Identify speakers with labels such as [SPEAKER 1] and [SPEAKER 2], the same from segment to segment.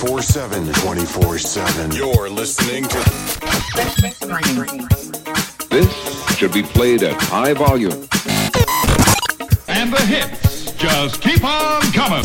[SPEAKER 1] 24 7. 24 7.
[SPEAKER 2] You're listening to
[SPEAKER 3] This should be played at high volume.
[SPEAKER 4] And the hits just keep on coming.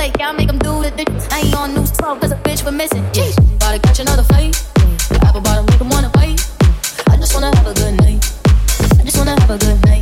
[SPEAKER 5] play. Y'all make them do the thing. I ain't on news 12 cause a bitch we're missing. Yeah. About to catch another fight. Apple bottom make them wanna fight. I just wanna have a good night. I just wanna have a good night.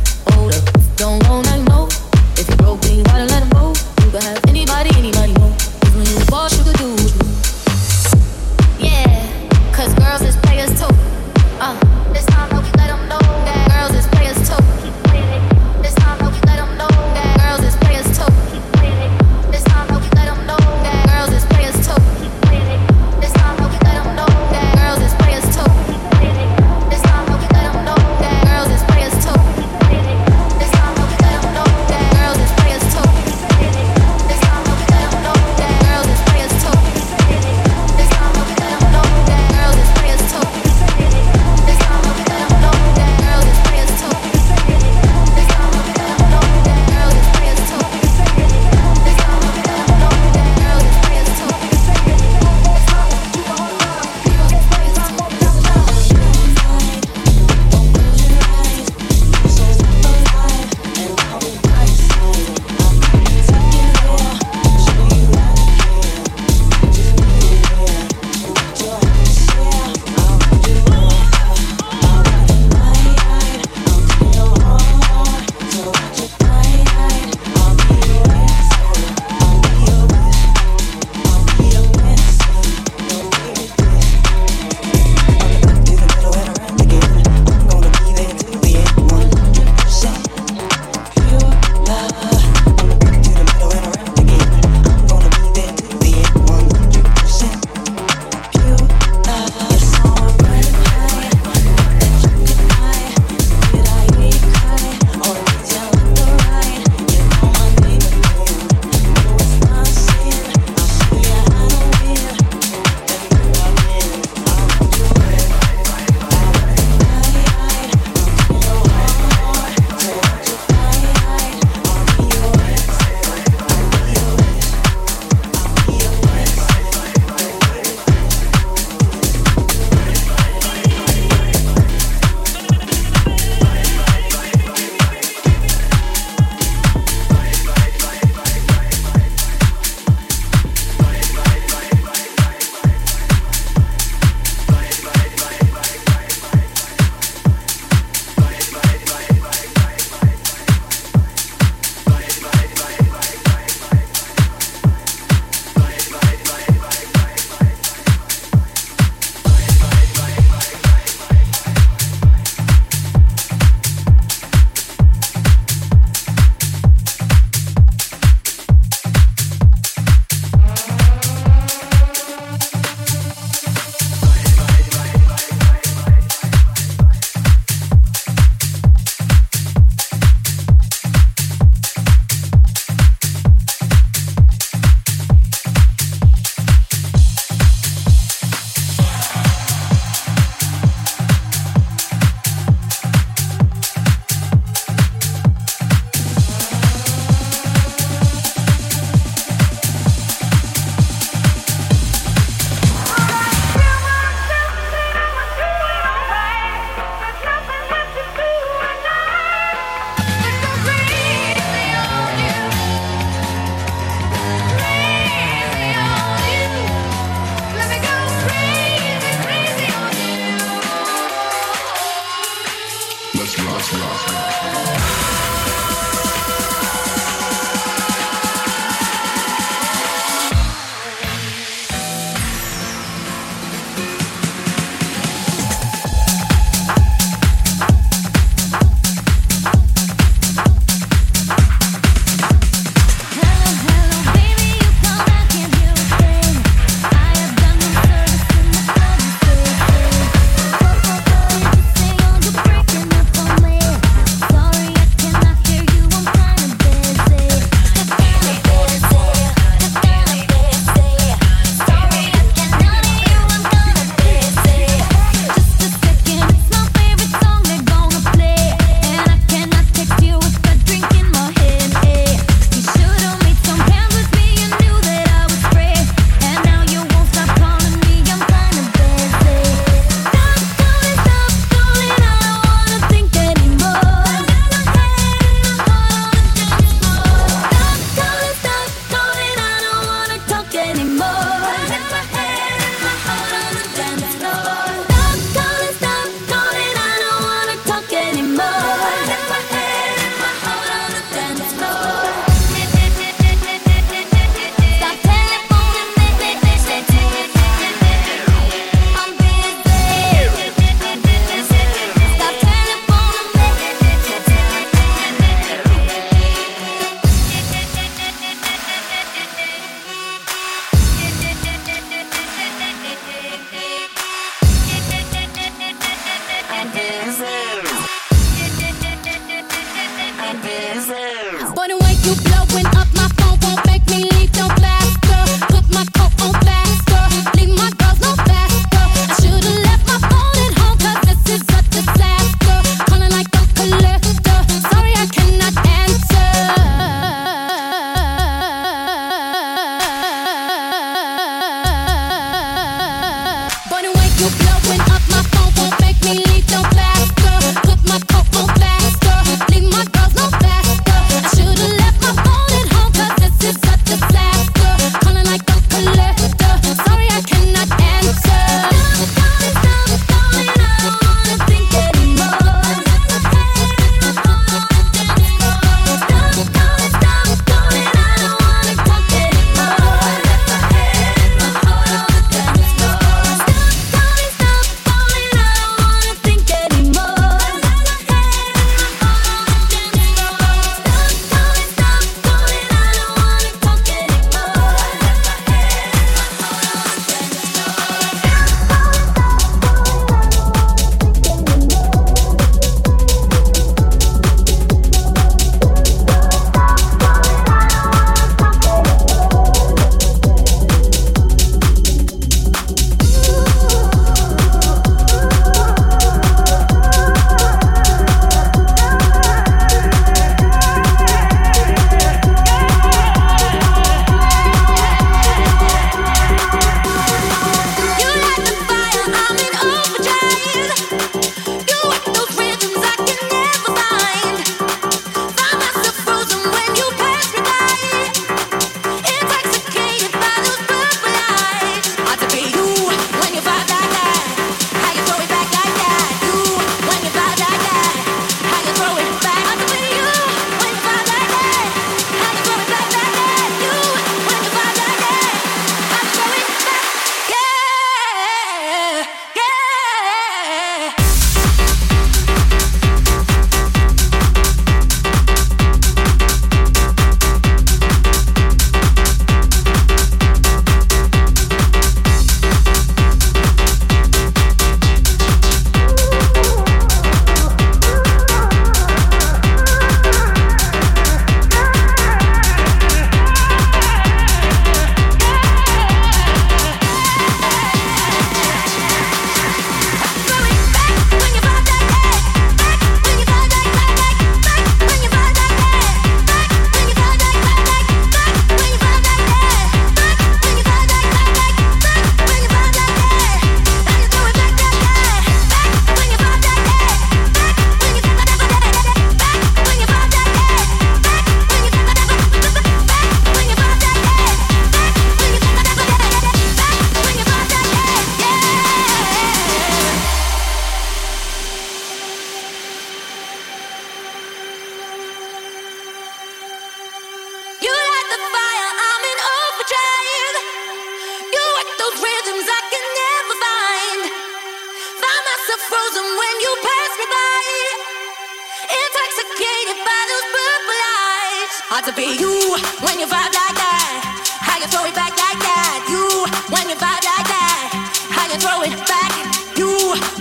[SPEAKER 5] intoxicated by those purple eyes. Hard to be you when you vibe like that. How you throw it back like that? You when you vibe like that. How you throw it back? You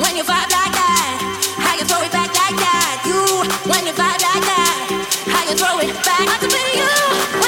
[SPEAKER 5] when you vibe like that. How you throw it back like that? You when you vibe like that.
[SPEAKER 6] How you throw it
[SPEAKER 2] back? Hard to be you.